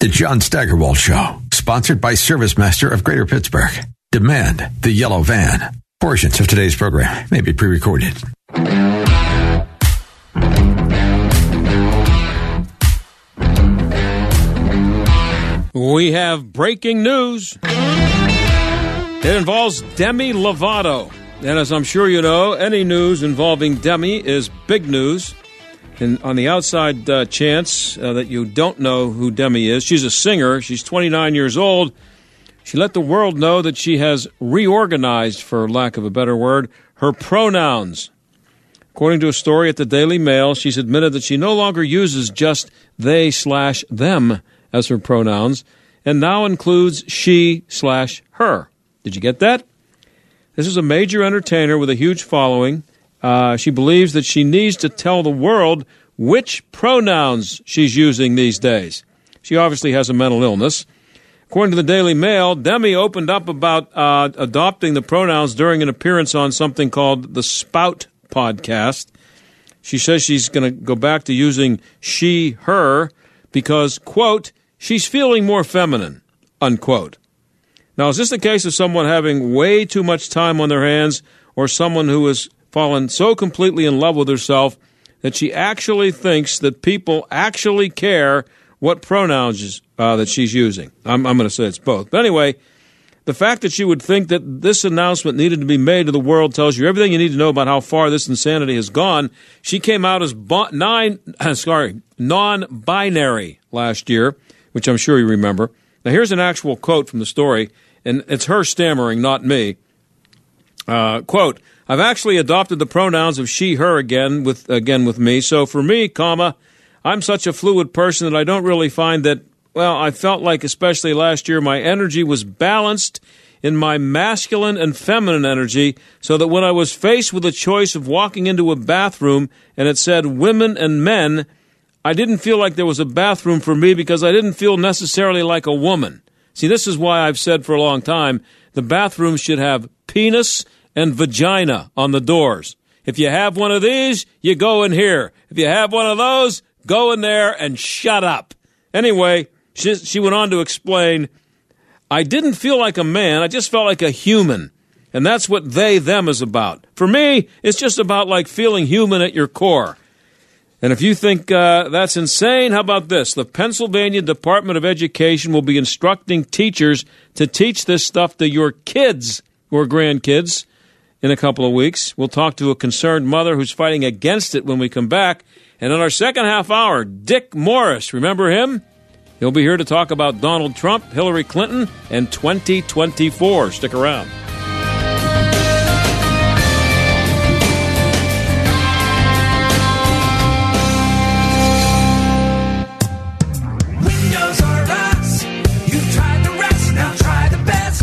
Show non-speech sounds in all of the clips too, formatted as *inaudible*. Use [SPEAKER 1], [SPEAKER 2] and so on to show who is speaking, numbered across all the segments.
[SPEAKER 1] The John Steigerwald Show, sponsored by ServiceMaster of Greater Pittsburgh. Demand the yellow van. Portions of today's program may be pre-recorded.
[SPEAKER 2] We have breaking news. It involves Demi Lovato. And as I'm sure you know, any news involving Demi is big news. And on the outside uh, chance uh, that you don't know who Demi is, she's a singer. She's 29 years old. She let the world know that she has reorganized, for lack of a better word, her pronouns. According to a story at the Daily Mail, she's admitted that she no longer uses just they slash them as her pronouns and now includes she slash her. Did you get that? This is a major entertainer with a huge following. Uh, she believes that she needs to tell the world which pronouns she's using these days. She obviously has a mental illness. According to the Daily Mail, Demi opened up about uh, adopting the pronouns during an appearance on something called the Spout podcast. She says she's going to go back to using she, her, because, quote, she's feeling more feminine, unquote. Now, is this the case of someone having way too much time on their hands or someone who has fallen so completely in love with herself that she actually thinks that people actually care what pronouns uh, that she's using? I'm, I'm going to say it's both. But anyway, the fact that she would think that this announcement needed to be made to the world tells you everything you need to know about how far this insanity has gone. She came out as nine, *coughs* sorry, non-binary last year, which I'm sure you remember. Now, here's an actual quote from the story and it's her stammering, not me. Uh, quote, I've actually adopted the pronouns of she, her again with, again with me. So for me, comma, I'm such a fluid person that I don't really find that, well, I felt like, especially last year, my energy was balanced in my masculine and feminine energy so that when I was faced with a choice of walking into a bathroom and it said women and men, I didn't feel like there was a bathroom for me because I didn't feel necessarily like a woman. See, this is why I've said for a long time the bathroom should have penis and vagina on the doors. If you have one of these, you go in here. If you have one of those, go in there and shut up. Anyway, she, she went on to explain I didn't feel like a man, I just felt like a human. And that's what they, them is about. For me, it's just about like feeling human at your core. And if you think uh, that's insane, how about this? The Pennsylvania Department of Education will be instructing teachers to teach this stuff to your kids or grandkids in a couple of weeks. We'll talk to a concerned mother who's fighting against it when we come back. And in our second half hour, Dick Morris, remember him? He'll be here to talk about Donald Trump, Hillary Clinton, and 2024. Stick around.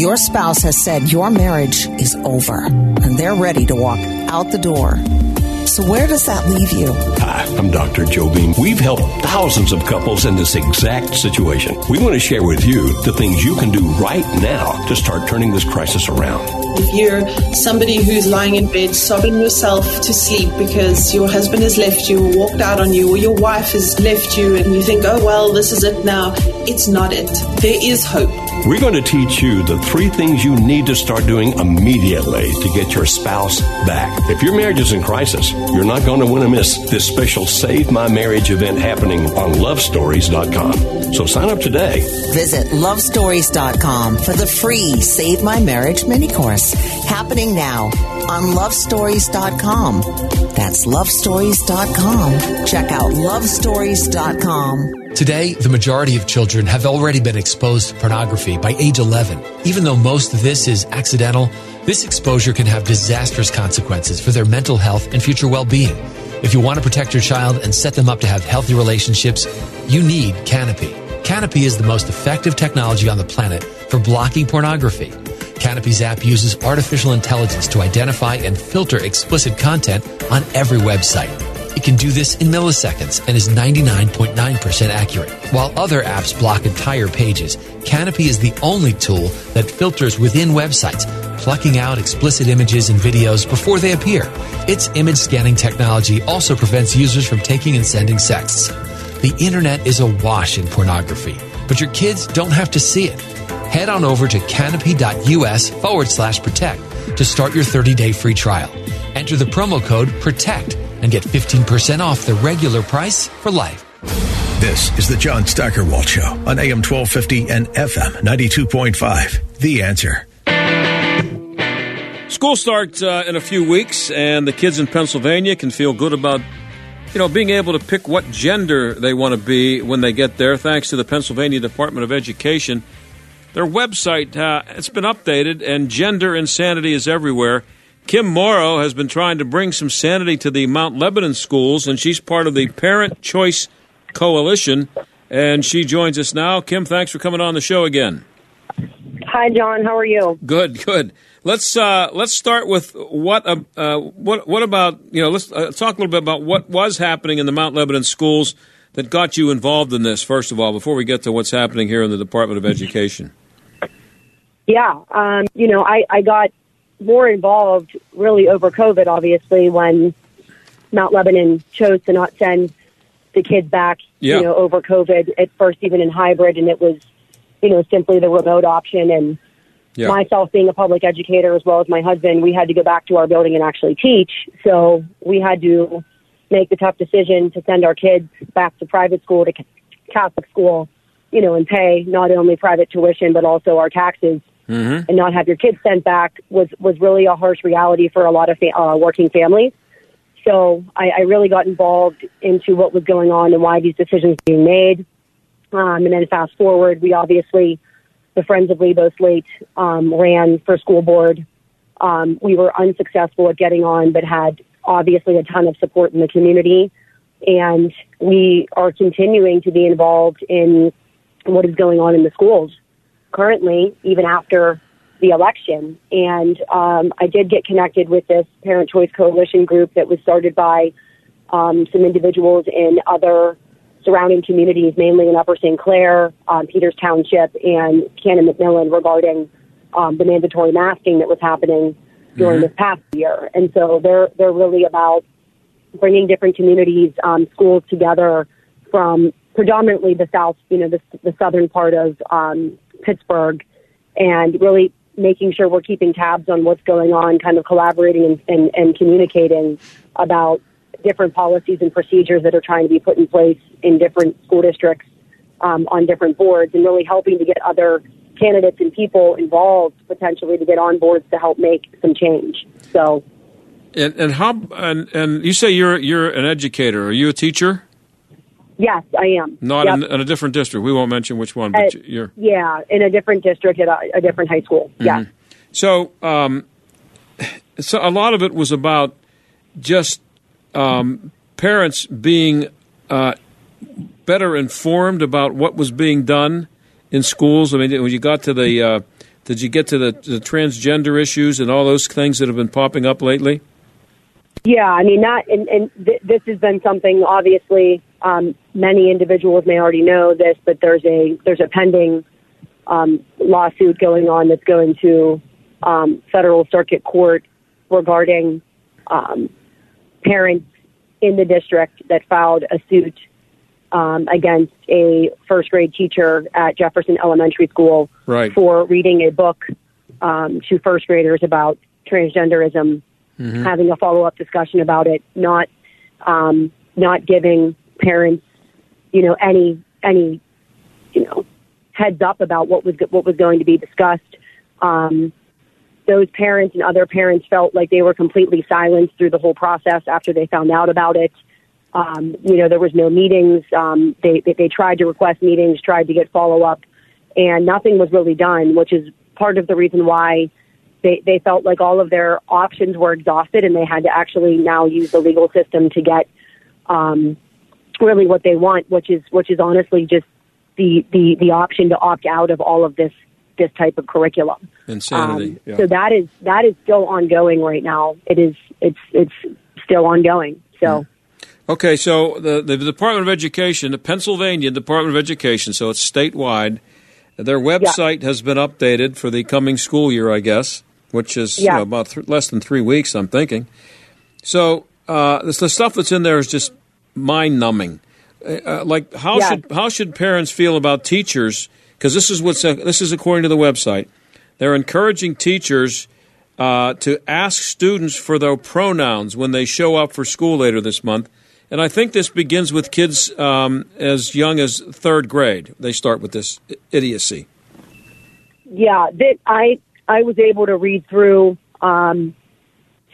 [SPEAKER 3] Your spouse has said your marriage is over and they're ready to walk out the door. So, where does that leave you?
[SPEAKER 4] Hi, I'm Dr. Joe Beam. We've helped thousands of couples in this exact situation. We want to share with you the things you can do right now to start turning this crisis around.
[SPEAKER 5] If you're somebody who's lying in bed sobbing yourself to sleep because your husband has left you or walked out on you or your wife has left you and you think, oh, well, this is it now, it's not it. There is hope.
[SPEAKER 4] We're going to teach you the three things you need to start doing immediately to get your spouse back. If your marriage is in crisis, you're not going to want to miss this special Save My Marriage event happening on lovestories.com. So sign up today.
[SPEAKER 3] Visit lovestories.com for the free Save My Marriage mini course happening now on lovestories.com. That's lovestories.com. Check out lovestories.com.
[SPEAKER 6] Today, the majority of children have already been exposed to pornography by age 11. Even though most of this is accidental, this exposure can have disastrous consequences for their mental health and future well-being. If you want to protect your child and set them up to have healthy relationships, you need Canopy. Canopy is the most effective technology on the planet for blocking pornography. Canopy's app uses artificial intelligence to identify and filter explicit content on every website. It can do this in milliseconds and is 99.9% accurate. While other apps block entire pages, Canopy is the only tool that filters within websites, plucking out explicit images and videos before they appear. Its image scanning technology also prevents users from taking and sending sexts. The internet is awash in pornography, but your kids don't have to see it. Head on over to canopy.us forward slash protect to start your 30 day free trial. Enter the promo code PROTECT and get 15% off the regular price for life.
[SPEAKER 7] This is the John Steigerwald Show on AM 1250 and FM 92.5. The answer.
[SPEAKER 2] School starts uh, in a few weeks, and the kids in Pennsylvania can feel good about, you know, being able to pick what gender they want to be when they get there, thanks to the Pennsylvania Department of Education. Their website uh, it's been updated, and gender insanity is everywhere. Kim Mauro has been trying to bring some sanity to the Mount Lebanon schools, and she's part of the Parent Choice Coalition. And she joins us now. Kim, thanks for coming on the show again.
[SPEAKER 8] Hi, John. How are you?
[SPEAKER 2] Good, good. Let's uh, let's start with what uh, uh, what what about you know let's uh, talk a little bit about what was happening in the Mount Lebanon schools that got you involved in this. First of all, before we get to what's happening here in the Department of Education.
[SPEAKER 8] Yeah, um, you know, I, I got more involved really over COVID, obviously, when Mount Lebanon chose to not send the kids back,
[SPEAKER 2] Yeah.
[SPEAKER 8] you know, over COVID at first, even in hybrid, and it was, you know, simply the remote option. And
[SPEAKER 2] Yeah.
[SPEAKER 8] myself being a public educator as well as my husband, we had to go back to our building and actually teach. So we had to make the tough decision to send our kids back to private school to Catholic school, you know, and pay not only private tuition but also our taxes
[SPEAKER 2] Mm-hmm.
[SPEAKER 8] and not have your kids sent back was was really a harsh reality for a lot of fa- uh, working families. So I, I really got involved into what was going on and why these decisions were being made. Um, and then fast forward, we obviously, the Friends of Lebo Slate um, ran for school board. Um, we were unsuccessful at getting on, but had obviously a ton of support in the community. And we are continuing to be involved in what is going on in the schools currently, even after the election. And um, I did get connected with this Parent Choice Coalition group that was started by um, some individuals in other surrounding communities, mainly in Upper St. Clair, um, Peters Township, and Canon-McMillan regarding um, the mandatory masking that was happening during
[SPEAKER 9] Mhm.
[SPEAKER 8] this past year. And so they're they're really about bringing different communities, um, schools together from predominantly the south, you know, the, the southern part of um, Pittsburgh, and really making sure we're keeping tabs on what's going on, kind of collaborating and, and, and communicating about different policies and procedures that are trying to be put in place in different school districts um, on different boards, and really helping to get other candidates and people involved potentially to get on boards to help make some change. So.
[SPEAKER 2] And, and how and, and you say you're you're an educator. Are you a teacher?
[SPEAKER 8] Yes, I am.
[SPEAKER 2] Not
[SPEAKER 8] Yep.
[SPEAKER 2] in, in a different district. We won't mention which one, but
[SPEAKER 8] Uh,
[SPEAKER 2] you're.
[SPEAKER 8] yeah, in a different district at a, a different high school. Yeah.
[SPEAKER 2] Mhm. So, um, so a lot of it was about just um, parents being uh, better informed about what was being done in schools. I mean, when you got to the, uh, did you get to the, the transgender issues and all those things that have been popping up lately?
[SPEAKER 8] Yeah, I mean that, and, and th- this has been something. Obviously, um, many individuals may already know this, but there's a there's a pending um, lawsuit going on that's going to um, federal circuit court regarding um, parents in the district that filed a suit um, against a first grade teacher at Jefferson Elementary School
[SPEAKER 2] Right.
[SPEAKER 8] for reading a book um, to first graders about transgenderism,
[SPEAKER 9] Mhm.
[SPEAKER 8] having a follow up discussion about it, not um, not giving parents, you know, any any you know heads up about what was what was going to be discussed. Um, those parents and other parents felt like they were completely silenced through the whole process after they found out about it. Um, you know, there was no meetings. Um, they, they they tried to request meetings, tried to get follow up, and nothing was really done, which is part of the reason why they they felt like all of their options were exhausted, and they had to actually now use the legal system to get um, really what they want, which is which is honestly just the the the option to opt out of all of this this type of curriculum.
[SPEAKER 2] Insanity.
[SPEAKER 8] Um,
[SPEAKER 2] yeah.
[SPEAKER 8] So that is that is still ongoing right now. It is it's it's still ongoing. So
[SPEAKER 2] Okay, so the, the Department of Education, the Pennsylvania Department of Education, so it's statewide. Their website has been updated for the coming school year, I guess, which is you know, about th- less than three weeks, I'm thinking. So uh, this, the stuff that's in there is just mind numbing. Uh, like how
[SPEAKER 9] Yeah.
[SPEAKER 2] should how should parents feel about teachers? Because this is what's uh, this is according to the website. They're encouraging teachers uh, to ask students for their pronouns when they show up for school later this month. And I think this begins with kids um, as young as third grade. They start with this idiocy.
[SPEAKER 8] yeah, that I I was able to read through um,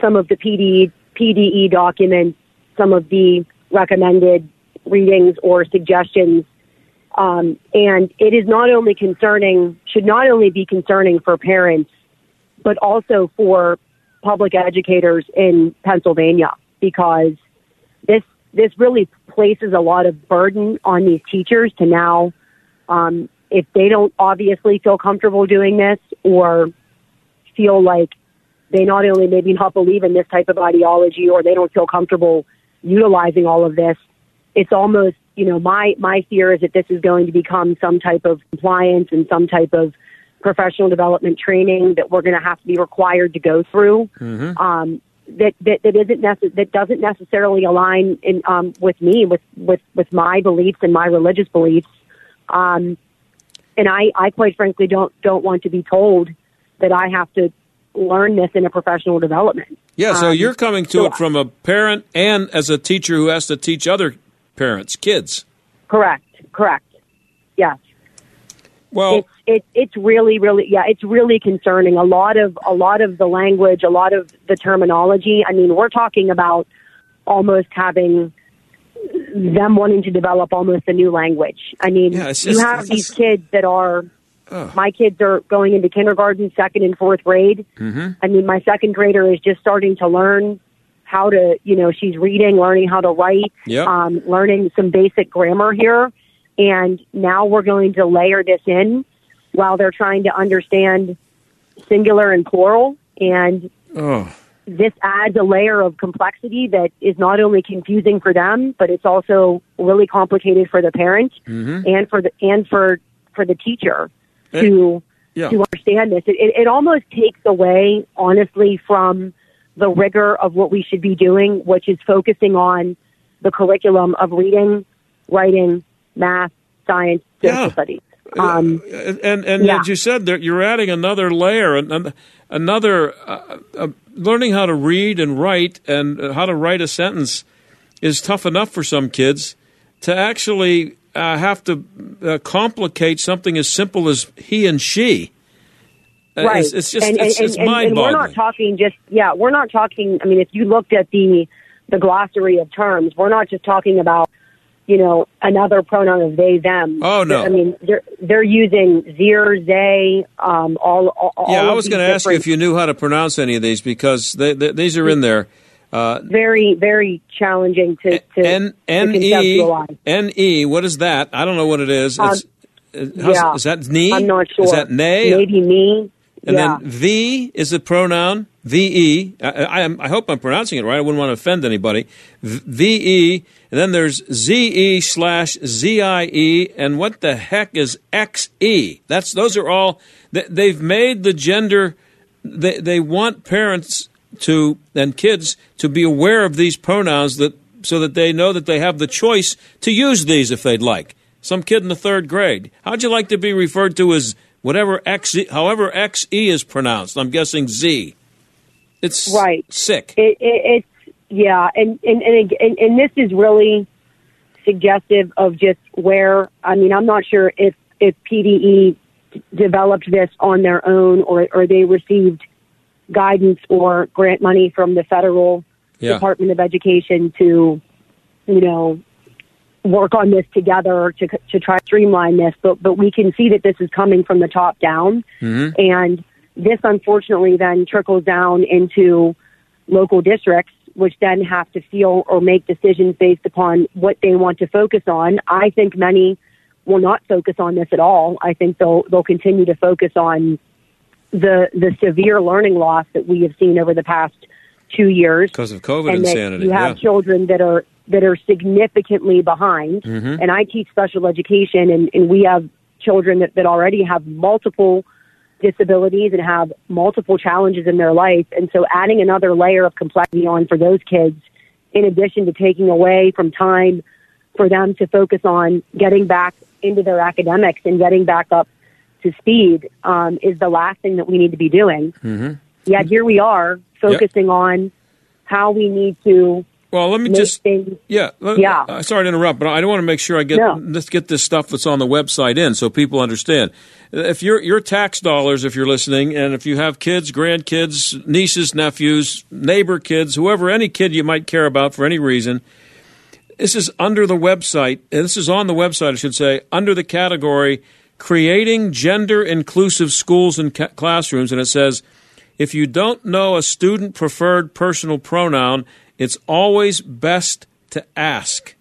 [SPEAKER 8] some of the PD PDE documents, some of the recommended readings or suggestions, um, and it is not only concerning should not only be concerning for parents, but also for public educators in Pennsylvania because this this really places a lot of burden on these teachers to now um, if they don't obviously feel comfortable doing this or feel like they not only maybe not believe in this type of ideology or they don't feel comfortable utilizing all of this, it's almost, you know, my, my fear is that this is going to become some type of compliance and some type of professional development training that we're going to have to be required to go through. Um, that, that that isn't necess- that doesn't necessarily align in um, with me with, with with my beliefs and my religious beliefs. Um, and I, I quite frankly don't don't want to be told that I have to learn this in a professional development.
[SPEAKER 2] Yeah, so
[SPEAKER 8] Um,
[SPEAKER 2] you're coming to
[SPEAKER 8] so-
[SPEAKER 2] it from a parent and as a teacher who has to teach other parents, kids.
[SPEAKER 8] Correct, correct. Yes.
[SPEAKER 2] Well,
[SPEAKER 8] it's it, it's really really yeah it's really concerning. A lot of a lot of the language, a lot of the terminology. I mean, we're talking about almost having them wanting to develop almost a new language. I mean,
[SPEAKER 2] it's
[SPEAKER 8] you have these kids that are. My kids are going into kindergarten, second and fourth grade.
[SPEAKER 2] Mm-hmm.
[SPEAKER 8] I mean, my second grader is just starting to learn how to, you know, she's reading, learning how to write,
[SPEAKER 9] Yep.
[SPEAKER 8] um, learning some basic grammar here. And now we're going to layer this in while they're trying to understand singular and plural. And
[SPEAKER 2] Oh.
[SPEAKER 8] this adds a layer of complexity that is not only confusing for them, but it's also really complicated for the parent
[SPEAKER 2] Mhm.
[SPEAKER 8] and for the and for for the teacher to
[SPEAKER 2] yeah.
[SPEAKER 8] to understand this. It, it, it almost takes away, honestly, from the rigor of what we should be doing, which is focusing on the curriculum of reading, writing, math, science, social
[SPEAKER 2] Yeah.
[SPEAKER 8] studies. Um,
[SPEAKER 2] and and
[SPEAKER 8] Yeah.
[SPEAKER 2] as you said, you're adding another layer, an- another uh, uh, learning how to read and write and uh, how to write a sentence is tough enough for some kids. To actually uh, have to uh, complicate something as simple as he and she, uh,
[SPEAKER 8] right.
[SPEAKER 2] It's, it's just
[SPEAKER 8] and,
[SPEAKER 2] it's,
[SPEAKER 8] and,
[SPEAKER 2] it's
[SPEAKER 8] and, and we're not talking just yeah, we're not talking. I mean, if you looked at the the glossary of terms, we're not just talking about you know another pronoun of they them.
[SPEAKER 2] Oh, no.
[SPEAKER 8] I mean they're they're using zir, they, um, all. all
[SPEAKER 2] yeah,
[SPEAKER 8] all
[SPEAKER 2] I was going to ask you if you knew how to pronounce any of these because they, they, these are in there. Uh,
[SPEAKER 8] very very challenging to to,
[SPEAKER 2] N
[SPEAKER 8] to
[SPEAKER 2] N E
[SPEAKER 8] conceptualize.
[SPEAKER 2] N E. What is that? I don't know what it is.
[SPEAKER 8] Um,
[SPEAKER 2] It's,
[SPEAKER 8] yeah.
[SPEAKER 2] Is that knee?
[SPEAKER 8] I'm not sure.
[SPEAKER 2] Is that nay?
[SPEAKER 8] Maybe me.
[SPEAKER 2] And
[SPEAKER 8] yeah.
[SPEAKER 2] then V is a pronoun. V E. I, I, am- I hope I'm pronouncing it right. I wouldn't want to offend anybody. V- V E. And then there's Z E slash Z I E. And what the heck is X E? That's those are all. They, they've made the gender. They they want parents to and kids to be aware of these pronouns that so that they know that they have the choice to use these if they'd like. Some kid in the third grade. How'd you like to be referred to as whatever X, however X E is pronounced? I'm guessing Z. It's
[SPEAKER 8] right.
[SPEAKER 2] sick.
[SPEAKER 8] It, it, it's yeah, and and, and and and this is really suggestive of just where I mean I'm not sure if if PDE developed this on their own or or they received guidance or grant money from the federal
[SPEAKER 2] Yeah.
[SPEAKER 8] Department of Education to you know work on this together to to try to streamline this but but we can see that this is coming from the top down
[SPEAKER 2] Mm-hmm.
[SPEAKER 8] and this unfortunately then trickles down into local districts, which then have to feel or make decisions based upon what they want to focus on. I think many will not focus on this at all. I think they'll they'll continue to focus on the the severe learning loss that we have seen over the past two years
[SPEAKER 2] Because of COVID
[SPEAKER 8] and
[SPEAKER 2] insanity.
[SPEAKER 8] you have
[SPEAKER 2] yeah.
[SPEAKER 8] children that are that are significantly behind.
[SPEAKER 2] Mhm.
[SPEAKER 8] And I teach special education, and, and we have children that, that already have multiple disabilities and have multiple challenges in their life. And so, adding another layer of complexity on for those kids, in addition to taking away from time for them to focus on getting back into their academics and getting back up to speed, um, is the last thing that we need to be doing.
[SPEAKER 2] Mm-hmm.
[SPEAKER 8] Yet here we are focusing on how we need to.
[SPEAKER 2] Well, let me just
[SPEAKER 8] things
[SPEAKER 2] Yeah, let-
[SPEAKER 8] Yeah.
[SPEAKER 2] uh, sorry to interrupt, but I don't want to make sure I get
[SPEAKER 8] No.
[SPEAKER 2] let's get this stuff that's on the website in so people understand. If your your tax dollars, if you're listening, and if you have kids, grandkids, nieces, nephews, neighbor kids, whoever, any kid you might care about for any reason, this is under the website. and This is on the website, I should say, under the category creating gender inclusive schools and ca- classrooms, and it says. If you don't know a student preferred personal pronoun, it's always best to ask.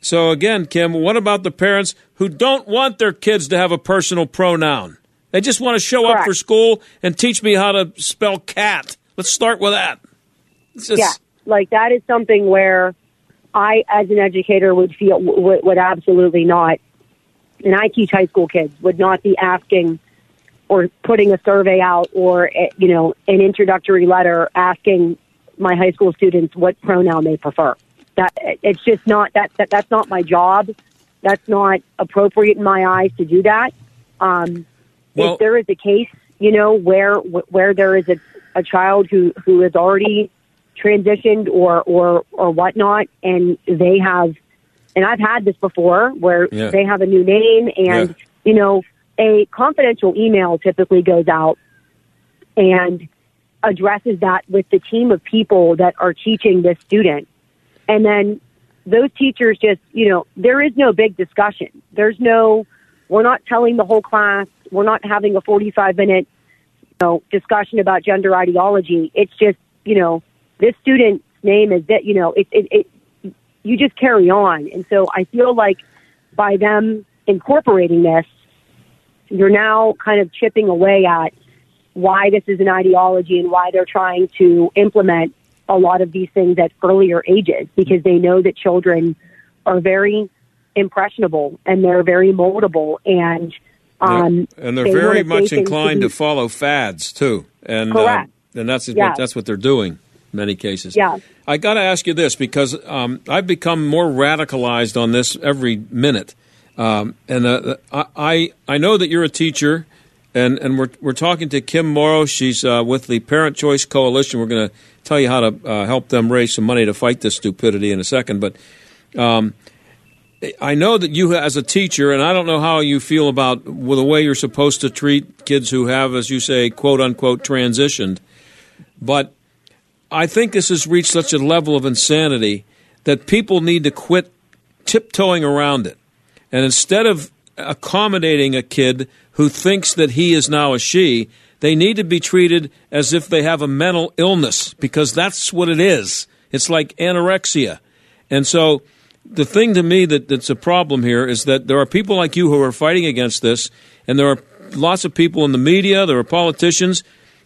[SPEAKER 2] So, again, Kim, what about the parents who don't want their kids to have a personal pronoun? They just want to show up for school and teach me how to spell cat. Let's start with that. Just-
[SPEAKER 8] yeah, like that is something where I, as an educator, would feel would, would absolutely not, and I teach high school kids, would not be asking or putting a survey out or eh, you know an introductory letter asking my high school students what pronoun they prefer. That it's just not that, that that's not my job. That's not appropriate in my eyes to do that. Um,
[SPEAKER 2] Well-
[SPEAKER 8] if there is a case, you know, where where there is a, a child who who is already transitioned or or or whatnot, and they have, and I've had this before where
[SPEAKER 9] Yeah.
[SPEAKER 8] they have a new name, and
[SPEAKER 9] Yeah.
[SPEAKER 8] you know, a confidential email typically goes out and addresses that with the team of people that are teaching this student, and then those teachers just, you know, there is no big discussion. There's no, we're not telling the whole class, we're not having a 45 minute, you know, discussion about gender ideology. It's just, you know, this student's name is that, you know, it, it, it, you just carry on. And so I feel like by them incorporating this, you're now kind of chipping away at why this is an ideology and why they're trying to implement a lot of these things at earlier ages because they know that children are very impressionable and they're very moldable and um,
[SPEAKER 2] yeah. and they're
[SPEAKER 8] they
[SPEAKER 2] very much inclined
[SPEAKER 8] be-
[SPEAKER 2] to follow fads too, and. Uh, and that's
[SPEAKER 8] Yeah.
[SPEAKER 2] what, that's what they're doing in many cases.
[SPEAKER 8] Yeah.
[SPEAKER 2] I got to ask you this because um, I've become more radicalized on this every minute, um, and uh, I I know that you're a teacher. And, and we're, we're talking to Kim Mauro. She's uh, with the Parent Choice Coalition. We're going to tell you how to uh, help them raise some money to fight this stupidity in a second. But um, I know that you, as a teacher, and I don't know how you feel about the way you're supposed to treat kids who have, as you say, quote unquote, transitioned. But I think this has reached such a level of insanity that people need to quit tiptoeing around it. And instead of accommodating a kid who thinks that he is now a she, they need to be treated as if they have a mental illness because that's what it is. It's like anorexia. And so the thing to me that, that's a problem here is that there are people like you who are fighting against this, and there are lots of people in the media, there are politicians,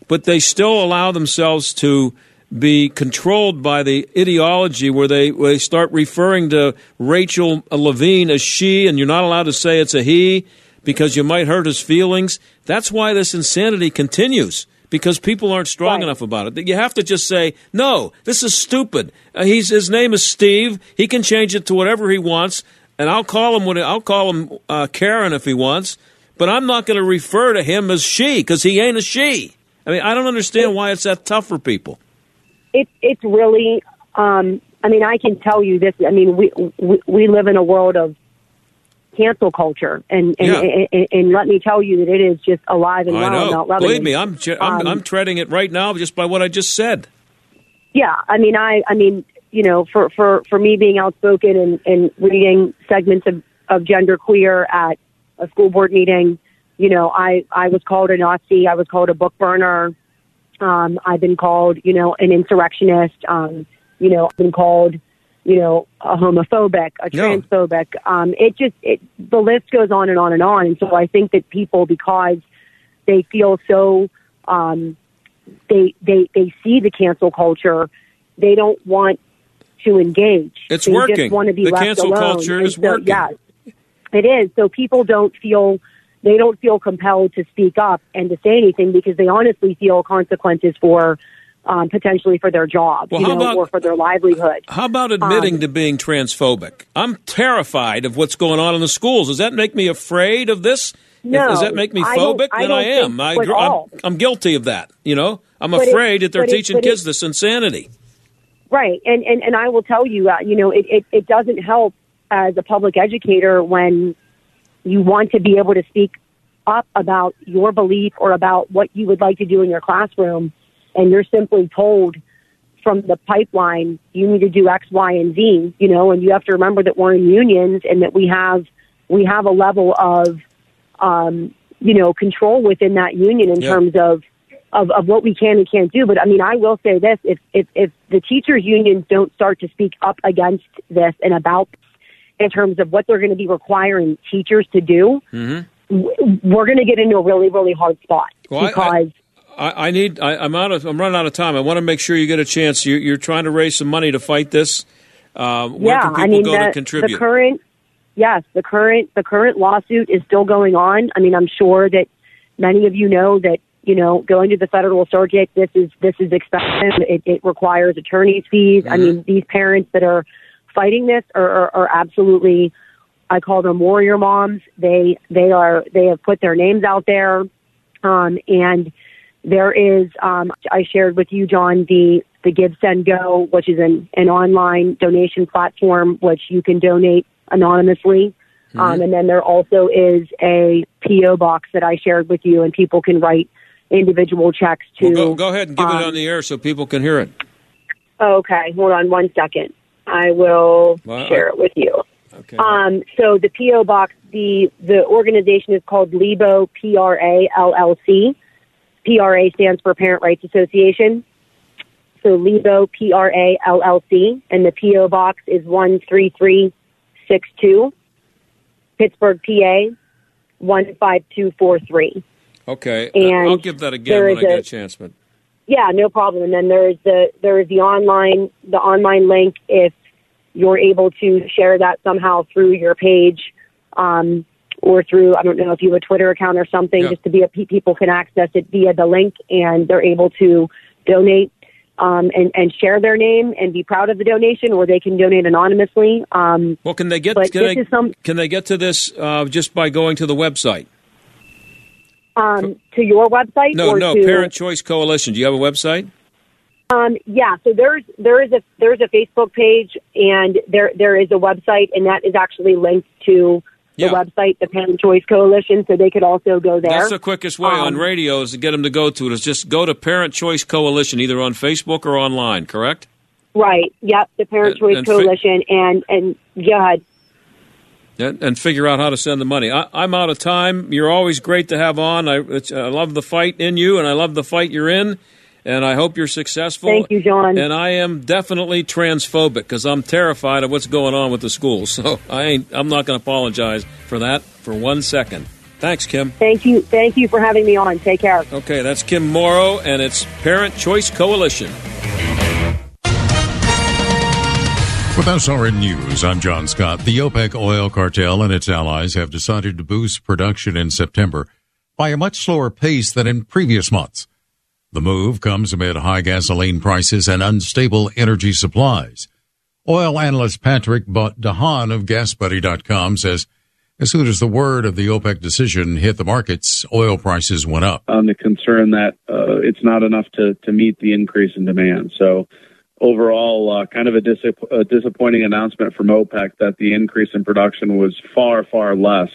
[SPEAKER 2] but they still allow themselves to be controlled by the ideology where they, where they start referring to Rachel Levine as she, and you're not allowed to say it's a he because you might hurt his feelings. That's why this insanity continues because people aren't strong enough about it. You have to just say, no, this is stupid. Uh, he's, his name is Steve. He can change it to whatever he wants, and I'll call him what I'll call him uh, Karen if he wants. But I'm not going to refer to him as she because he ain't a she. I mean, I don't understand why it's that tough for people.
[SPEAKER 8] It, it's really um i mean i can tell you this i mean we we, we live in a world of cancel culture and and,
[SPEAKER 2] Yeah.
[SPEAKER 8] and and let me tell you that it is just alive and well
[SPEAKER 2] know. Believe me, I'm, ju- I'm
[SPEAKER 8] Um,
[SPEAKER 2] I'm treading it right now just by what I just said.
[SPEAKER 8] yeah i mean i i mean you know for for for me being outspoken and and reading segments of of gender queer at a school board meeting you know i i was called a nazi i was called a book burner um i've been called you know an insurrectionist um you know i've been called you know a homophobic a
[SPEAKER 2] No.
[SPEAKER 8] transphobic um it just it the list goes on and on and on and so i think that people because they feel so um they they they see the cancel culture they don't want to engage
[SPEAKER 2] It's
[SPEAKER 8] they
[SPEAKER 2] working.
[SPEAKER 8] just want to be
[SPEAKER 2] The
[SPEAKER 8] left
[SPEAKER 2] cancel
[SPEAKER 8] alone.
[SPEAKER 2] culture
[SPEAKER 8] And
[SPEAKER 2] is
[SPEAKER 8] so,
[SPEAKER 2] working.
[SPEAKER 8] yes it is so people don't feel they don't feel compelled to speak up and to say anything because they honestly feel consequences for um, potentially for their job
[SPEAKER 2] Well,
[SPEAKER 8] you know,
[SPEAKER 2] about-
[SPEAKER 8] or for their livelihood
[SPEAKER 2] How about admitting
[SPEAKER 8] Um,
[SPEAKER 2] to being transphobic? I'm terrified of what's going on in the schools. Does that make me afraid of this?
[SPEAKER 8] No,
[SPEAKER 2] Does that make me
[SPEAKER 8] I
[SPEAKER 2] phobic?
[SPEAKER 8] I
[SPEAKER 2] then
[SPEAKER 8] don't
[SPEAKER 2] I am. I,
[SPEAKER 8] all.
[SPEAKER 2] I'm, I'm guilty of that. You know, I'm
[SPEAKER 8] But it-
[SPEAKER 2] afraid that they're
[SPEAKER 8] it-
[SPEAKER 2] teaching
[SPEAKER 8] it-
[SPEAKER 2] kids this insanity.
[SPEAKER 8] Right, and and and I will tell you, uh, you know, it, it it doesn't help as a public educator when you want to be able to speak up about your belief or about what you would like to do in your classroom, and you're simply told from the pipeline you need to do X, Y, and Z. You know, and you have to remember that we're in unions and that we have we have a level of um, you know control within that union in
[SPEAKER 2] Yeah.
[SPEAKER 8] terms of of, of what we can and can't do. But I mean, I will say this: if if, if the teachers' unions don't start to speak up against this and about in terms of what they're going to be requiring teachers to do, w- we're going to get into a really really hard spot
[SPEAKER 2] Well, I-
[SPEAKER 8] because.
[SPEAKER 2] I, I need. I, I'm out of. I'm running out of time. I want to make sure you get a chance. You, you're trying to raise some money to fight this. Uh, where
[SPEAKER 8] yeah,
[SPEAKER 2] can people
[SPEAKER 8] I mean
[SPEAKER 2] go
[SPEAKER 8] the,
[SPEAKER 2] to
[SPEAKER 8] the
[SPEAKER 2] contribute?
[SPEAKER 8] current yes, the current the current lawsuit is still going on. I mean, I'm sure that many of you know that you know going to the federal circuit this is this is expensive. It, it requires attorney's fees. I mean, these parents that are fighting this are, are, are absolutely. I call them warrior moms. They they are they have put their names out there, um, and there is um, I shared with you, John, the the Give Send Go, which is an, an online donation platform which you can donate anonymously. Um, and then there also is a PO box that I shared with you, and people can write individual checks to.
[SPEAKER 2] Well, go, go ahead and give it
[SPEAKER 8] um,
[SPEAKER 2] on the air so people can hear it.
[SPEAKER 8] Okay, hold on one second. I will
[SPEAKER 2] Well,
[SPEAKER 8] share it with you.
[SPEAKER 2] Okay.
[SPEAKER 8] Um, so the PO box, the the organization is called Lebo PRA LLC. PRA stands for Parent Rights Association. So Lebo PRA LLC, and the PO box is one three three six two, Pittsburgh, PA one five two four three.
[SPEAKER 2] Okay,
[SPEAKER 8] And
[SPEAKER 2] I'll give that again when I get
[SPEAKER 8] a-
[SPEAKER 2] a chance. But
[SPEAKER 8] Yeah, no problem. And then there's the there is the online the online link if you're able to share that somehow through your page um, or through I don't know if you have a Twitter account or something,
[SPEAKER 2] Yeah.
[SPEAKER 8] just to be a people can access it via the link and they're able to donate. Um, and, and share their name and be proud of the donation, or they can donate anonymously. Um,
[SPEAKER 2] well, can they get can
[SPEAKER 8] this
[SPEAKER 2] they,
[SPEAKER 8] some
[SPEAKER 2] can they get to this uh, just by going to the website?
[SPEAKER 8] Um, to your website.
[SPEAKER 2] No, no.
[SPEAKER 8] to,
[SPEAKER 2] Parent Choice Coalition. Do you have a website?
[SPEAKER 8] Um, yeah, so there's there is a there's a Facebook page and there there is a website and that is actually linked to the
[SPEAKER 2] Yeah.
[SPEAKER 8] website, the Parent Choice Coalition, so they could also go there.
[SPEAKER 2] That's the quickest way on
[SPEAKER 8] Um,
[SPEAKER 2] radio is to get them to go to it. Is just go to Parent Choice Coalition either on Facebook or online. Correct?
[SPEAKER 8] Right. Yep, the Parent
[SPEAKER 2] And-
[SPEAKER 8] Choice
[SPEAKER 2] and
[SPEAKER 8] Coalition and and go ahead.
[SPEAKER 2] And, and figure out how to send the money. I, I'm out of time. You're always great to have on. I, it's, I love the fight in you, and I love the fight you're in, and I hope you're successful.
[SPEAKER 8] Thank you, John.
[SPEAKER 2] And I am definitely transphobic because I'm terrified of what's going on with the schools. *laughs* So I ain't. I'm not going to apologize for that for one second. Thanks, Kim.
[SPEAKER 8] Thank you thank you for having me on. Take care.
[SPEAKER 2] Okay, that's Kim Mauro, and it's Parent Choice Coalition.
[SPEAKER 9] With SRN News, I'm John Scott. The OPEC oil cartel and its allies have decided to boost production in September by a much slower pace than in previous months. The move comes amid high gasoline prices and unstable energy supplies. Oil analyst Patrick De Haan of GasBuddy.com says as soon as the word of the OPEC decision hit the markets, oil prices went up.
[SPEAKER 10] on the concern that uh, it's not enough to, to meet the increase in demand. So overall, uh, kind of a, a disappointing announcement from OPEC that the increase in production was far, far less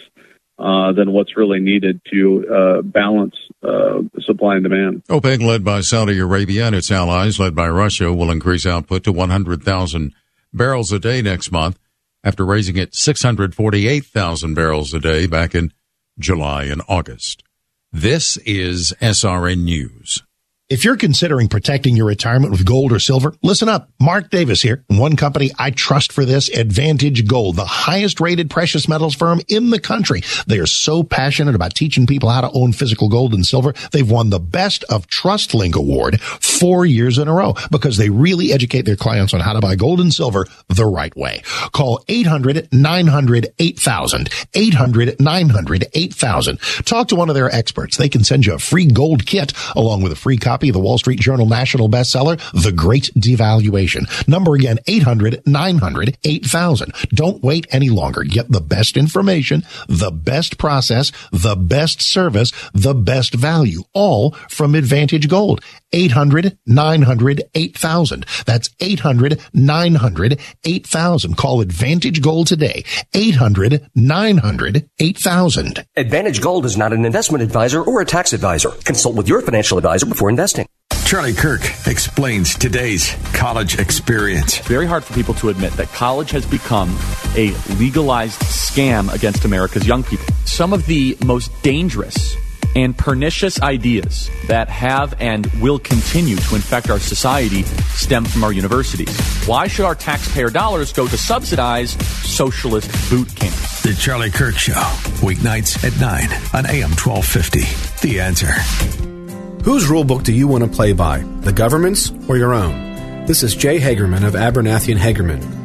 [SPEAKER 10] uh, than what's really needed to uh, balance uh, supply and demand.
[SPEAKER 9] OPEC, led by Saudi Arabia and its allies, led by Russia, will increase output to 100,000 barrels a day next month after raising it 648,000 barrels a day back in July and August. This is SRN News.
[SPEAKER 11] If you're considering protecting your retirement with gold or silver, listen up. Mark Davis here. One company I trust for this, Advantage Gold, the highest rated precious metals firm in the country. They are so passionate about teaching people how to own physical gold and silver. They've won the Best of TrustLink Award four years in a row because they really educate their clients on how to buy gold and silver the right way. Call 800-900-8000. 800-900-8000. Talk to one of their experts. They can send you a free gold kit along with a free copy of the Wall Street Journal national bestseller, The Great Devaluation. Number again, 800-900-8000. Don't wait any longer. Get the best information, the best process, the best service, the best value, all from Advantage Gold. 800-900-8000. That's 800-900-8000. Call Advantage Gold today. 800-900-8000.
[SPEAKER 12] Advantage Gold is not an investment advisor or a tax advisor. Consult with your financial advisor before investing.
[SPEAKER 1] Charlie Kirk explains today's college experience.
[SPEAKER 13] very hard for people to admit that college has become a legalized scam against America's young people. Some of the most dangerous and pernicious ideas that have and will continue to infect our society stem from our universities. Why should our taxpayer dollars go to subsidize socialist boot camps?
[SPEAKER 7] The Charlie Kirk Show, weeknights at 9 on AM 1250. The answer.
[SPEAKER 14] Whose rulebook do you want to play by, the government's or your own? This is Jay Hagerman of Abernathy and Hagerman.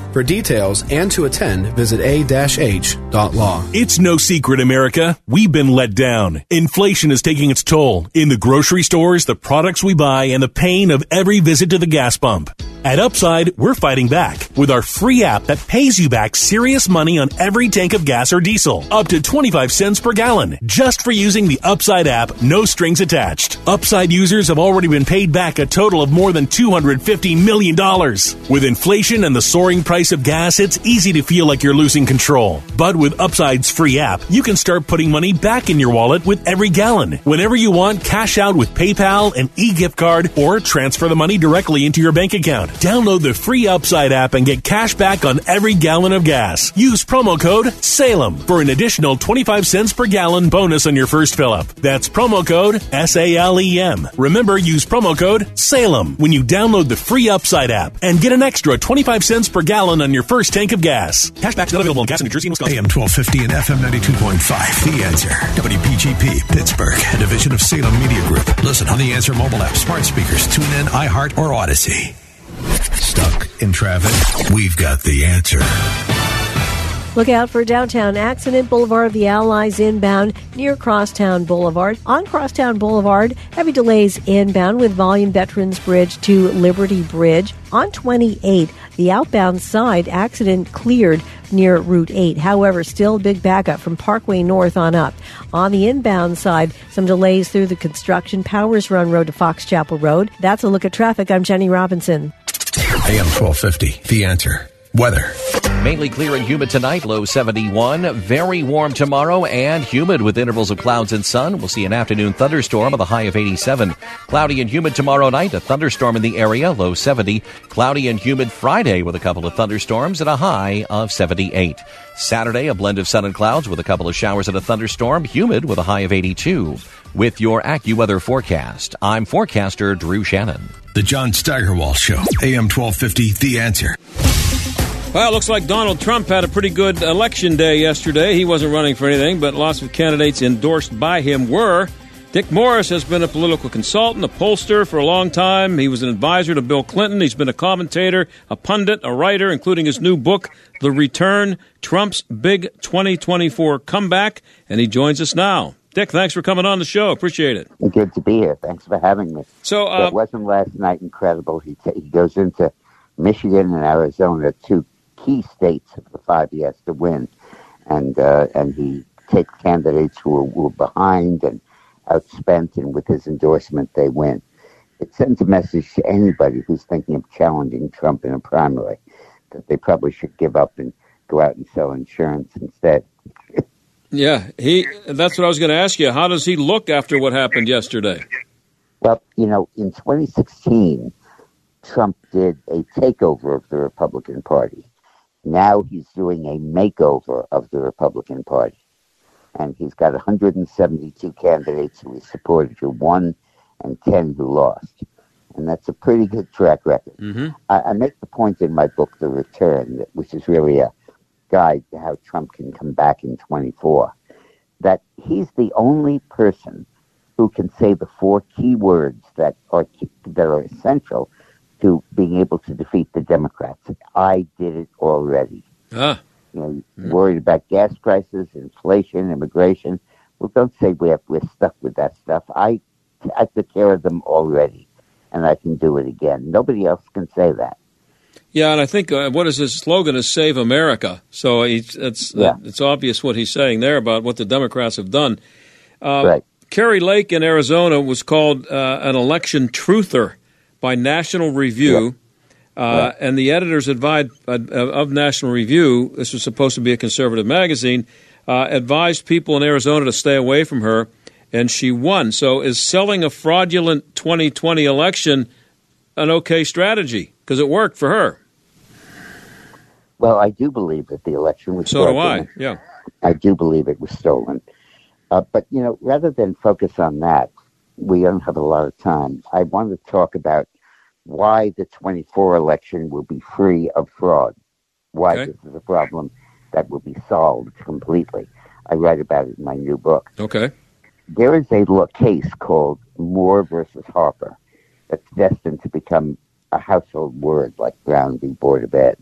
[SPEAKER 14] For details and to attend, visit a-h.law.
[SPEAKER 15] It's no secret, America. We've been let down. Inflation is taking its toll in the grocery stores, the products we buy, and the pain of every visit to the gas pump. At Upside, we're fighting back with our free app that pays you back serious money on every tank of gas or diesel, up to 25 cents per gallon, just for using the Upside app, no strings attached. Upside users have already been paid back a total of more than $250 million. With inflation and the soaring price price of gas, it's easy to feel like you're losing control. But with Upside's free app, you can start putting money back in your wallet with every gallon. Whenever you want, cash out with PayPal, an e-gift card, or transfer the money directly into your bank account. Download the free Upside app and get cash back on every gallon of gas. Use promo code SALEM for an additional 25 cents per gallon bonus on your first fill up. That's promo code S-A-L-E-M. Remember, use promo code SALEM when you download the free Upside app and get an extra 25 cents per gallon on your first tank of gas. Cashback's not available in gas in New Jersey and Wisconsin.
[SPEAKER 7] AM 1250 and FM 92.5. The Answer. WPGP, Pittsburgh, a division of Salem Media Group. Listen on the Answer mobile app, smart speakers, tune in, iHeart, or Odyssey. Stuck in traffic? We've got the answer.
[SPEAKER 16] Look out for downtown accident Boulevard, the Allies inbound near Crosstown Boulevard. On Crosstown Boulevard, heavy delays inbound with Volume Veterans Bridge to Liberty Bridge. On 28, the outbound side accident cleared near Route 8. However, still big backup from Parkway North on up. On the inbound side, some delays through the construction Powers Run Road to Fox Chapel Road. That's a look at traffic. I'm Jenny Robinson.
[SPEAKER 7] AM 1250. The Answer. Weather.
[SPEAKER 17] Mainly clear and humid tonight, low 71. Very warm tomorrow and humid with intervals of clouds and sun. We'll see an afternoon thunderstorm with a high of 87. Cloudy and humid tomorrow night, a thunderstorm in the area, low 70. Cloudy and humid Friday with a couple of thunderstorms and a high of 78. Saturday, a blend of sun and clouds with a couple of showers and a thunderstorm, humid with a high of 82. With your AccuWeather forecast, I'm forecaster Drew Shannon.
[SPEAKER 7] The John Steigerwald Show. AM 1250. The Answer.
[SPEAKER 2] Well, it looks like Donald Trump had a pretty good election day yesterday. He wasn't running for anything, but lots of candidates endorsed by him were. Dick Morris has been a political consultant, a pollster for a long time. He was an advisor to Bill Clinton. He's been a commentator, a pundit, a writer, including his new book, The Return Trump's Big 2024 Comeback. And he joins us now. Dick, thanks for coming on the show. Appreciate it.
[SPEAKER 18] Good to be here. Thanks for having me.
[SPEAKER 2] So, uh,
[SPEAKER 18] that wasn't last night incredible. He, t- he goes into Michigan and Arizona, two key states of the five he has to win, and uh, and he takes candidates who are, who are behind and outspent, and with his endorsement, they win. It sends a message to anybody who's thinking of challenging Trump in a primary that they probably should give up and go out and sell insurance instead.
[SPEAKER 2] yeah, he. That's what I was going to ask you. How does he look after what happened yesterday?
[SPEAKER 18] Well, you know, in 2016, Trump did a takeover of the Republican Party. Now he's doing a makeover of the Republican Party. And he's got 172 candidates who he supported who won and 10 who lost. And that's a pretty good track record.
[SPEAKER 2] Mm-hmm.
[SPEAKER 18] I, I make the point in my book, The Return, that, which is really a guide to how Trump can come back in 24, that he's the only person who can say the four key words that are, that are essential to being able to defeat the Democrats. I did it already.
[SPEAKER 2] Ah.
[SPEAKER 18] You know, worried about gas prices, inflation, immigration. Well, don't say we have, we're stuck with that stuff. I, I took care of them already, and I can do it again. Nobody else can say that.
[SPEAKER 2] Yeah, and I think uh, what is his slogan is "Save America." So it's it's,
[SPEAKER 18] Yeah.
[SPEAKER 2] it's obvious what he's saying there about what the Democrats have done. Uh,
[SPEAKER 18] Right.
[SPEAKER 2] Kari Lake in Arizona was called uh, an election truther by National Review. Uh, And the editors advised, uh, of National Review, this was supposed to be a conservative magazine, uh, advised people in Arizona to stay away from her, and she won. So, is selling a fraudulent 2020 election an okay strategy? Because it worked for her.
[SPEAKER 18] Well, I do believe that the election was stolen.
[SPEAKER 2] So do I. Yeah.
[SPEAKER 18] I do believe it was stolen. Uh, but, you know, rather than focus on that, we don't have a lot of time. I want to talk about why the 24 election will be free of fraud, why
[SPEAKER 2] Okay.
[SPEAKER 18] this is a problem that will be solved completely. I write about it in my new book.
[SPEAKER 2] Okay.
[SPEAKER 18] There is a law case called Moore versus Harper that's destined to become a household word like Brown v. Board of Ed.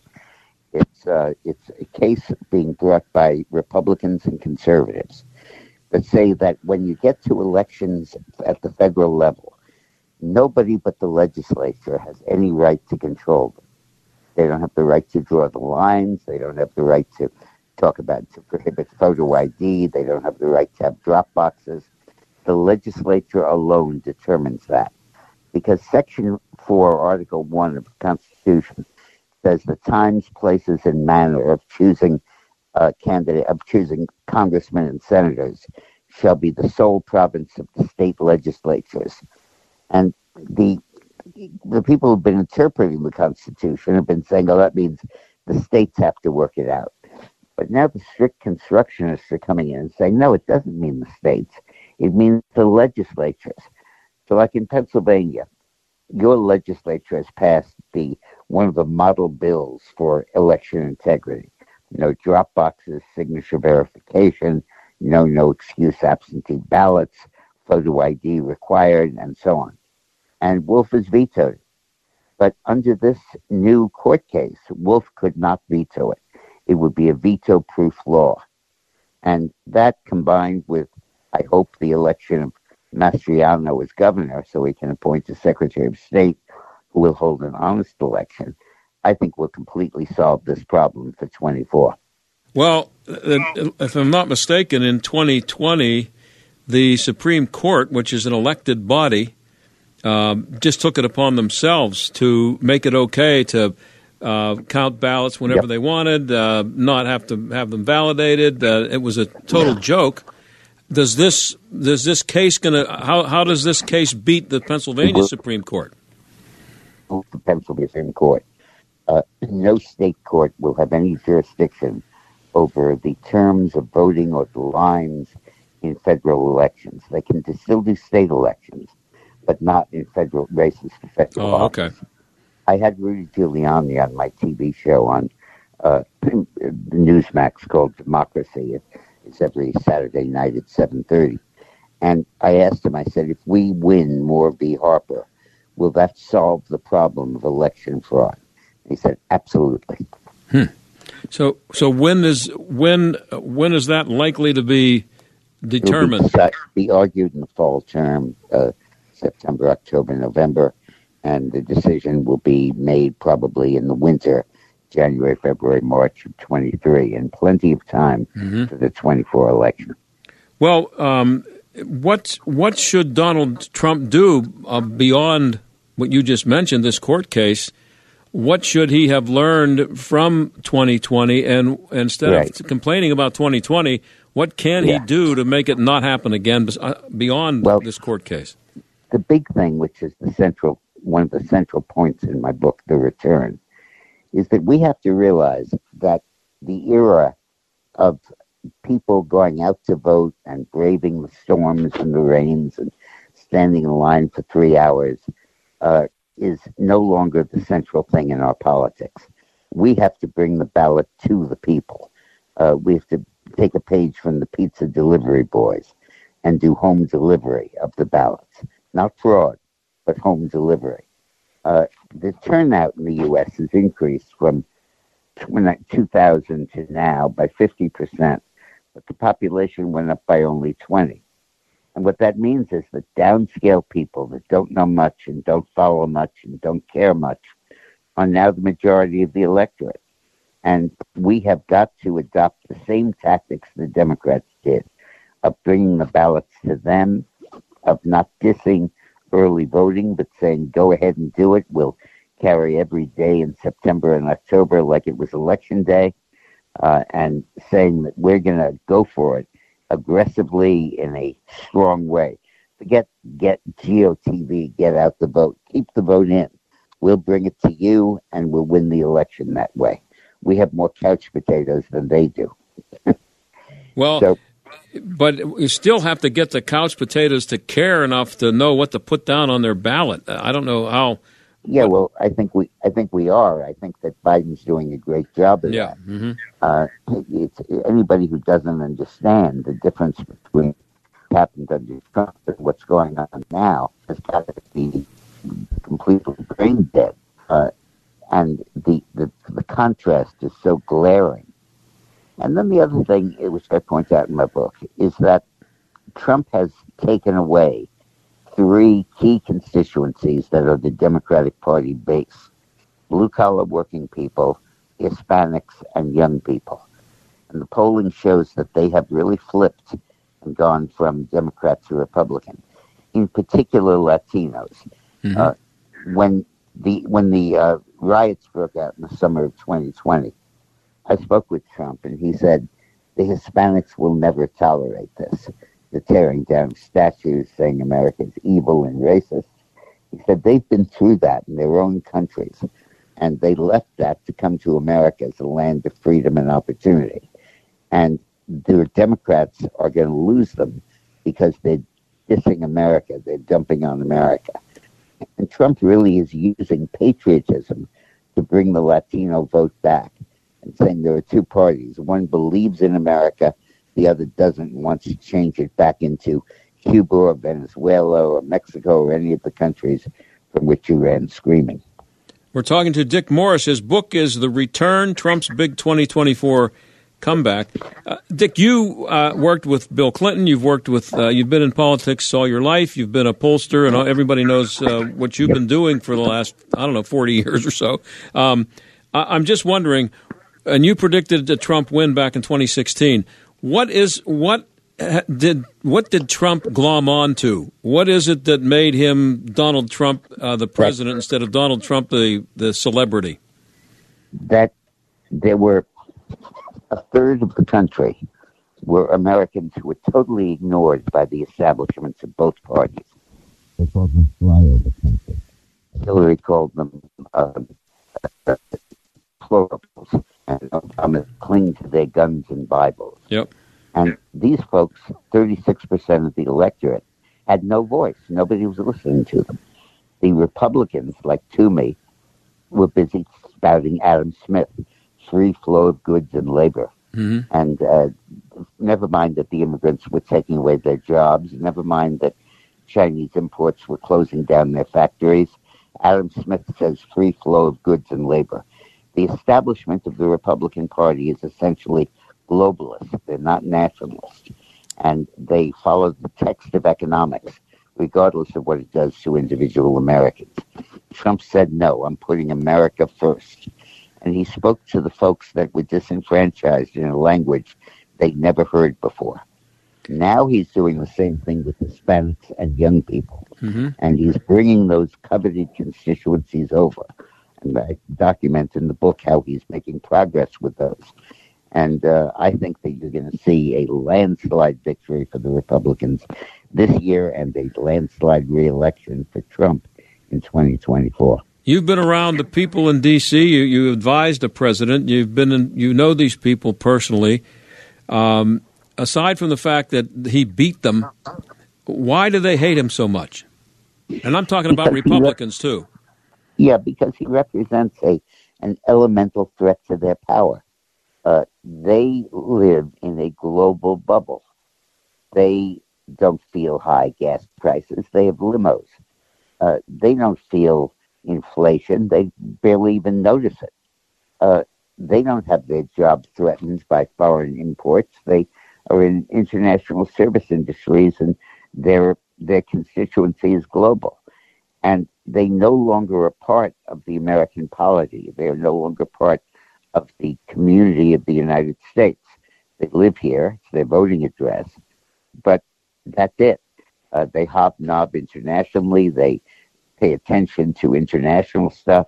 [SPEAKER 18] It's uh, it's a case being brought by Republicans and conservatives that say that when you get to elections at the federal level, nobody but the legislature has any right to control them. They don't have the right to draw the lines. They don't have the right to talk about to prohibit photo ID. They don't have the right to have drop boxes. The legislature alone determines that because Section 4, Article 1 of the Constitution says the times, places, and manner of choosing uh, candidate of choosing congressmen and senators shall be the sole province of the state legislatures. And the the people who've been interpreting the Constitution have been saying, "Oh, that means the states have to work it out." But now the strict constructionists are coming in and saying, "No, it doesn't mean the states. It means the legislatures." So, like in Pennsylvania, your legislature has passed the one of the model bills for election integrity. You know, drop boxes, signature verification, know, no excuse absentee ballots, photo ID required, and so on. And Wolf has vetoed. But under this new court case, Wolf could not veto it. It would be a veto proof law. And that combined with, I hope, the election of Mastriano as governor so he can appoint a Secretary of State who will hold an honest election, I think will completely solve this problem for 24.
[SPEAKER 2] Well, if I'm not mistaken, in 2020, the Supreme Court, which is an elected body, um, just took it upon themselves to make it okay to uh, count ballots whenever yep. they wanted, uh, not have to have them validated. Uh, it was a total joke. Does this does this case to how how does this case beat the Pennsylvania Supreme Court?
[SPEAKER 18] The Pennsylvania Supreme Court. Uh, no state court will have any jurisdiction over the terms of voting or the lines in federal elections. They can still do state elections, but not in federal races for federal
[SPEAKER 2] oh, okay.
[SPEAKER 18] I had Rudy Giuliani on my TV show on uh, Newsmax called Democracy. It, it's every Saturday night at 7.30. And I asked him, I said, if we win Moore v. Harper, will that solve the problem of election fraud? He said, absolutely.
[SPEAKER 2] Hmm. So, so when is when when is that likely to be determined?
[SPEAKER 18] It'll be, be argued in the fall term, uh, September, October, November, and the decision will be made probably in the winter, January, February, March of 23, and plenty of time mm-hmm. for the 24 election.
[SPEAKER 2] Well, um, what what should Donald Trump do uh, beyond what you just mentioned, this court case? what should he have learned from 2020? And instead right. of complaining about 2020, what can yeah. he do to make it not happen again uh, beyond well, this court case?
[SPEAKER 18] The big thing, which is the central one of the central points in my book, The Return, is that we have to realize that the era of people going out to vote and braving the storms and the rains and standing in line for three hours uh, is no longer the central thing in our politics. We have to bring the ballot to the people. Uh, we have to take a page from the pizza delivery boys and do home delivery of the ballots. Not fraud, but home delivery. Uh, the turnout in the U.S. has increased from 2000 to now by 50%, but the population went up by only 20. And what that means is that downscale people that don't know much and don't follow much and don't care much are now the majority of the electorate. And we have got to adopt the same tactics the Democrats did of bringing the ballots to them, of not dissing early voting, but saying, go ahead and do it. We'll carry every day in September and October like it was election day, uh, and saying that we're going to go for it aggressively in a strong way. Forget get GOTV, get out the vote. Keep the vote in. We'll bring it to you and we'll win the election that way. We have more couch potatoes than they do. *laughs*
[SPEAKER 2] well, so, but you still have to get the couch potatoes to care enough to know what to put down on their ballot. I don't know how
[SPEAKER 18] yeah, well, I think we, I think we are. I think that Biden's doing a great job of
[SPEAKER 2] yeah.
[SPEAKER 18] that.
[SPEAKER 2] Mm-hmm.
[SPEAKER 18] Uh, it's anybody who doesn't understand the difference between what happened under Trump and what's going on now has got to be completely brain dead. Uh, and the, the the contrast is so glaring. And then the other thing, which I point out in my book, is that Trump has taken away three key constituencies that are the Democratic Party base blue collar working people, Hispanics, and young people. And the polling shows that they have really flipped and gone from Democrat to Republican, in particular Latinos. Mm-hmm. Uh, when the when the uh, riots broke out in the summer of 2020, I spoke with Trump, and he said the Hispanics will never tolerate this. The tearing down statues, saying America is evil and racist. He said they've been through that in their own countries, and they left that to come to America as a land of freedom and opportunity. And the Democrats are going to lose them because they're dissing America, they're dumping on America. And Trump really is using patriotism to bring the Latino vote back and saying there are two parties. One believes in America, the other doesn't and wants to change it back into Cuba or Venezuela or Mexico or any of the countries from which you ran screaming.
[SPEAKER 2] We're talking to Dick Morris. His book is The Return Trump's Big 2024 Comeback. Uh, Dick, you uh, worked with Bill Clinton. You've worked with, uh, you've been in politics all your life. You've been a pollster, and everybody knows uh, what you've been doing for the last, I don't know, 40 *laughs* years or so. Um, I- I'm just wondering, and you predicted a Trump win back in 2016. What is, what did what did Trump glom onto? What is it that made him Donald Trump uh, the president instead of Donald Trump the the celebrity?
[SPEAKER 18] That there were a third of the country were Americans who were totally ignored by the establishments of both parties. They called them flyover country. Hillary called them uh, uh, plurals, and Obama cling to their guns and Bibles.
[SPEAKER 2] Yep.
[SPEAKER 18] And these folks, 36% of the electorate, had no voice. Nobody was listening to them. The Republicans, like Toomey, were busy spouting Adam Smith, free flow of goods and labor.
[SPEAKER 2] Mm-hmm.
[SPEAKER 18] And uh, never mind that the immigrants were taking away their jobs, never mind that Chinese imports were closing down their factories. Adam Smith says free flow of goods and labor. The establishment of the Republican Party is essentially globalist. They're not nationalist. And they follow the text of economics, regardless of what it does to individual Americans. Trump said, no, I'm putting America first. And he spoke to the folks that were disenfranchised in a language they'd never heard before. Now he's doing the same thing with Hispanics and young people.
[SPEAKER 2] Mm-hmm.
[SPEAKER 18] And he's bringing those coveted constituencies over. And I document in the book how he's making progress with those. And uh, I think that you're going to see a landslide victory for the Republicans this year and a landslide reelection for Trump in 2024.
[SPEAKER 2] You've been around the people in D.C. You, you advised the president. You've been in, you know these people personally. Um, aside from the fact that he beat them, why do they hate him so much? And I'm talking about Republicans too.
[SPEAKER 18] Yeah, because he represents a an elemental threat to their power. Uh, they live in a global bubble. They don't feel high gas prices. They have limos. Uh, they don't feel inflation. They barely even notice it. Uh, they don't have their jobs threatened by foreign imports. They are in international service industries, and their their constituency is global. And they no longer are part of the American polity. They are no longer part of the community of the United States. They live here, it's their voting address, but that's it. Uh, they hobnob internationally, they pay attention to international stuff,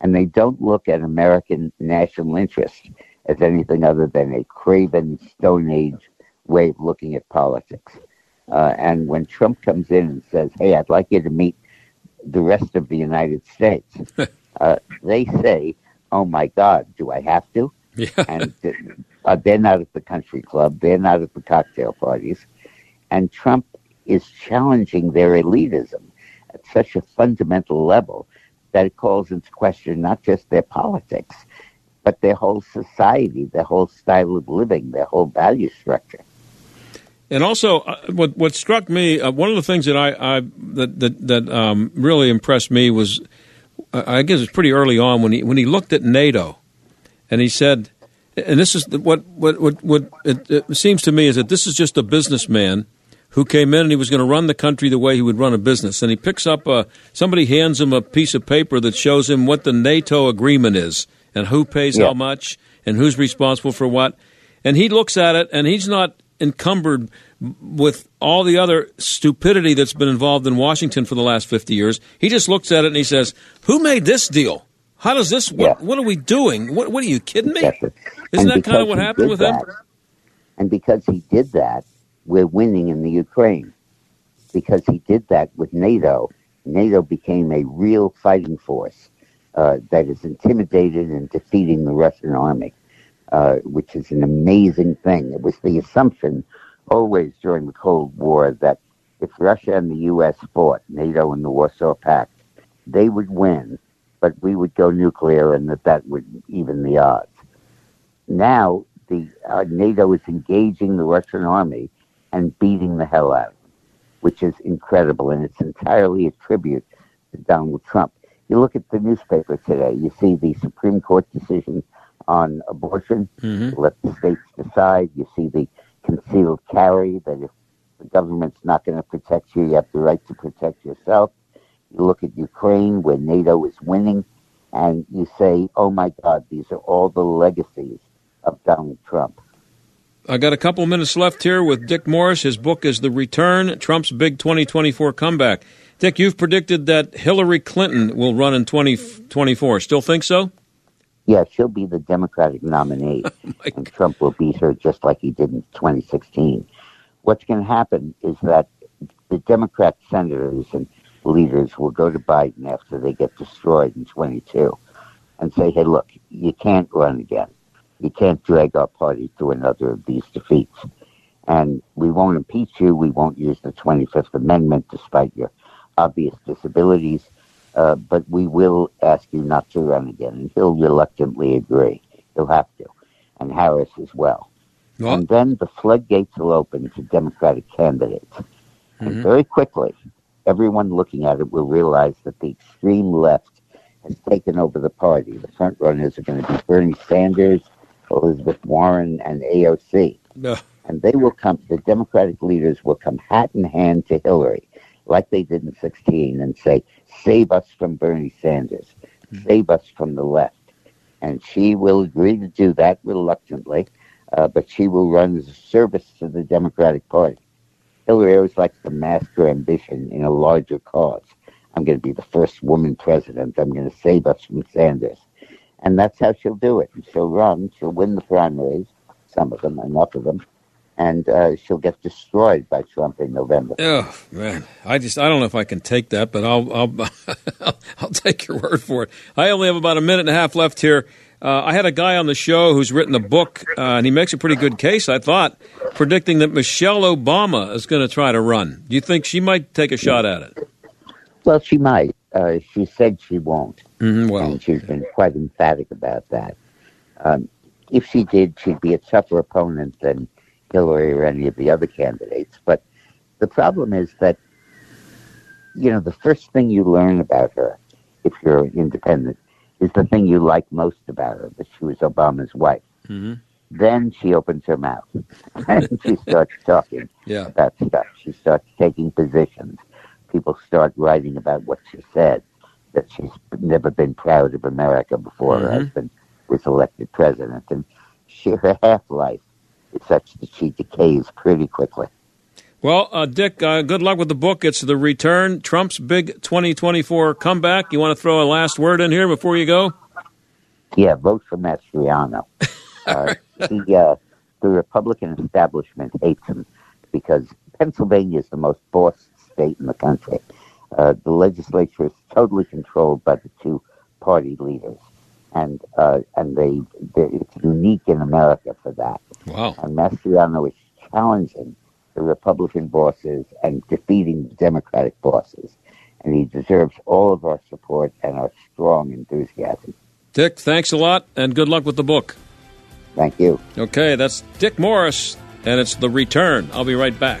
[SPEAKER 18] and they don't look at American national interest as anything other than a craven Stone Age way of looking at politics. Uh, and when Trump comes in and says, "Hey, I'd like you to meet the rest of the United States," *laughs* uh, they say, "Oh my God, do I have to?"
[SPEAKER 2] Yeah.
[SPEAKER 18] and uh, they're not at the country club. They're not at the cocktail parties. And Trump is challenging their elitism at such a fundamental level that it calls into question not just their politics, but their whole society, their whole style of living, their whole value structure.
[SPEAKER 2] And also, uh, what what struck me, uh, one of the things that I, I that that, that um, really impressed me was, uh, I guess it's pretty early on when he when he looked at NATO, and he said, and this is what what what, what it, it seems to me is that this is just a businessman who came in and he was going to run the country the way he would run a business, and he picks up a somebody hands him a piece of paper that shows him what the NATO agreement is and who pays
[SPEAKER 18] Yeah.
[SPEAKER 2] how much and who's responsible for what, and he looks at it and he's not encumbered with all the other stupidity that's been involved in Washington for the last 50 years, he just looks at it and he says, Who made this deal? How does this, what, yeah. what are we doing? What, what are you kidding me? Isn't and that kind of what happened with that, him?
[SPEAKER 18] And because he did that, we're winning in the Ukraine. Because he did that with NATO, NATO became a real fighting force uh, that is intimidated and defeating the Russian army, uh, which is an amazing thing. It was the assumption always during the Cold War that if Russia and the U.S. fought, NATO and the Warsaw Pact, they would win, but we would go nuclear and that that would even the odds. Now, the uh, NATO is engaging the Russian army and beating the hell out which is incredible, and it's entirely a tribute to Donald Trump. You look at the newspaper today, you see the Supreme Court decision on abortion, mm-hmm. let the states decide. You see the concealed carry, that if the government's not going to protect you, you have the right to protect yourself. You look at Ukraine, where NATO is winning, and you say, oh my God, these are all the legacies of Donald Trump.
[SPEAKER 2] I got a couple minutes left here with Dick Morris. His book is The Return Trump's Big 2024 Comeback. Dick, you've predicted that Hillary Clinton will run in 2024. Still think so?
[SPEAKER 18] Yeah, she'll be the Democratic nominee, *laughs* oh and Trump will beat her just like he did in 2016. What's going to happen is that the Democrat senators and leaders will go to Biden after they get destroyed in 22 and say, hey, look, you can't run again. You can't drag our party through another of these defeats. And we won't impeach you. We won't use the 25th Amendment despite your obvious disabilities uh, but we will ask you not to run again. And he'll reluctantly agree. He'll have to. And Harris as well. well and then the floodgates will open to Democratic candidates. Mm-hmm. And very quickly, everyone looking at it will realize that the extreme left has taken over the party. The front runners are going to be Bernie Sanders, Elizabeth Warren, and AOC. No. And they will come, the Democratic leaders will come hat in hand to Hillary, like they did in 16, and say, save us from Bernie Sanders, mm-hmm. save us from the left. And she will agree to do that reluctantly, uh, but she will run as a service to the Democratic Party. Hillary always likes to mask her ambition in a larger cause. I'm going to be the first woman president. I'm going to save us from Sanders. And that's how she'll do it. She'll run. She'll win the primaries, some of them, enough of them, and uh, she'll get destroyed by Trump in November.
[SPEAKER 2] Oh man, I just I don't know if I can take that, but I'll *laughs* I'll I'll take your word for it. I only have about a minute and a half left here. Uh, I had a guy on the show who's written a book, uh, and he makes a pretty good case, I thought, predicting that Michelle Obama is going to try to run. Do you think she might take a shot at it?
[SPEAKER 18] Well, she might. Uh, she said she won't.
[SPEAKER 2] Mm-hmm, well,
[SPEAKER 18] and she's been quite emphatic about that. Um, if she did, she'd be a tougher opponent than Hillary or any of the other candidates. But the problem is that, you know, the first thing you learn about her, if you're independent, is the thing you like most about her, that she was Obama's wife. Mm-hmm. Then she opens her mouth *laughs* and she starts talking *laughs*
[SPEAKER 2] yeah.
[SPEAKER 18] about stuff. She starts taking positions. People start writing about what she said, that she's never been proud of America before mm-hmm. her husband was elected president. And she, her half life such that she decays pretty quickly.
[SPEAKER 2] Well, uh, Dick, uh, good luck with the book. It's The Return, Trump's Big 2024 Comeback. You want to throw a last word in here before you go?
[SPEAKER 18] Yeah, vote for Mastriano. *laughs* uh, he, uh, the Republican establishment hates him because Pennsylvania is the most boss state in the country. Uh, the legislature is totally controlled by the two party leaders and uh, and they, it's unique in America for that.
[SPEAKER 2] Wow!
[SPEAKER 18] And Mastriano is challenging the Republican bosses and defeating the Democratic bosses, and he deserves all of our support and our strong enthusiasm.
[SPEAKER 2] Dick, thanks a lot, and good luck with the book.
[SPEAKER 18] Thank you.
[SPEAKER 2] Okay, that's Dick Morris, and it's The Return. I'll be right back.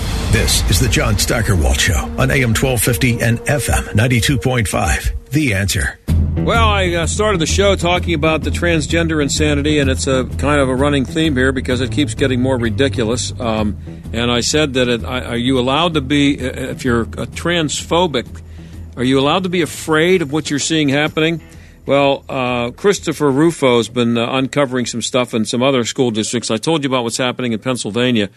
[SPEAKER 7] This is the John Steigerwald Show on AM 1250 and FM 92.5. The answer.
[SPEAKER 2] Well, I uh, started the show talking about the transgender insanity, and it's a kind of a running theme here because it keeps getting more ridiculous. Um, and I said that it, are you allowed to be, if you're a transphobic, are you allowed to be afraid of what you're seeing happening? Well, uh, Christopher Rufo has been uh, uncovering some stuff in some other school districts. I told you about what's happening in Pennsylvania.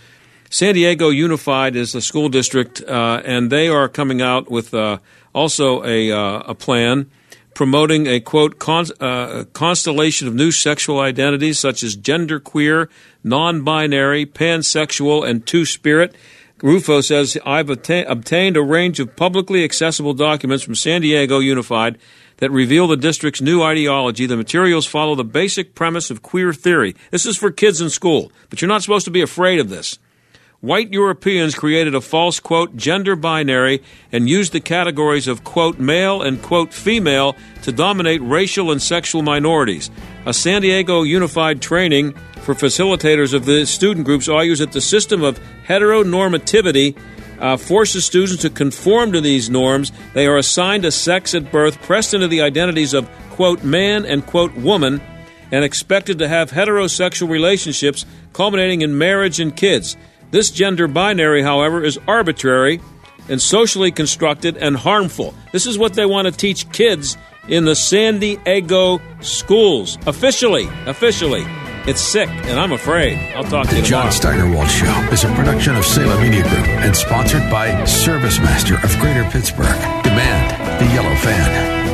[SPEAKER 2] San Diego Unified is the school district, uh, and they are coming out with uh, also a, uh, a plan promoting a quote con- uh, constellation of new sexual identities such as genderqueer, non-binary, pansexual, and two-spirit. Rufo says, I've atta- obtained a range of publicly accessible documents from San Diego Unified that reveal the district's new ideology. The materials follow the basic premise of queer theory. This is for kids in school, but you're not supposed to be afraid of this. White Europeans created a false, quote, gender binary and used the categories of, quote, male and, quote, female to dominate racial and sexual minorities. A San Diego unified training for facilitators of the student groups argues that the system of heteronormativity uh, forces students to conform to these norms. They are assigned a sex at birth, pressed into the identities of, quote, man and, quote, woman, and expected to have heterosexual relationships culminating in marriage and kids. This gender binary, however, is arbitrary and socially constructed and harmful. This is what they want to teach kids in the San Diego schools. Officially, officially. It's sick, and I'm afraid. I'll talk to you
[SPEAKER 7] The. John Steigerwald Show is a production of Salem Media Group and sponsored by ServiceMaster of Greater Pittsburgh. Demand the yellow fan.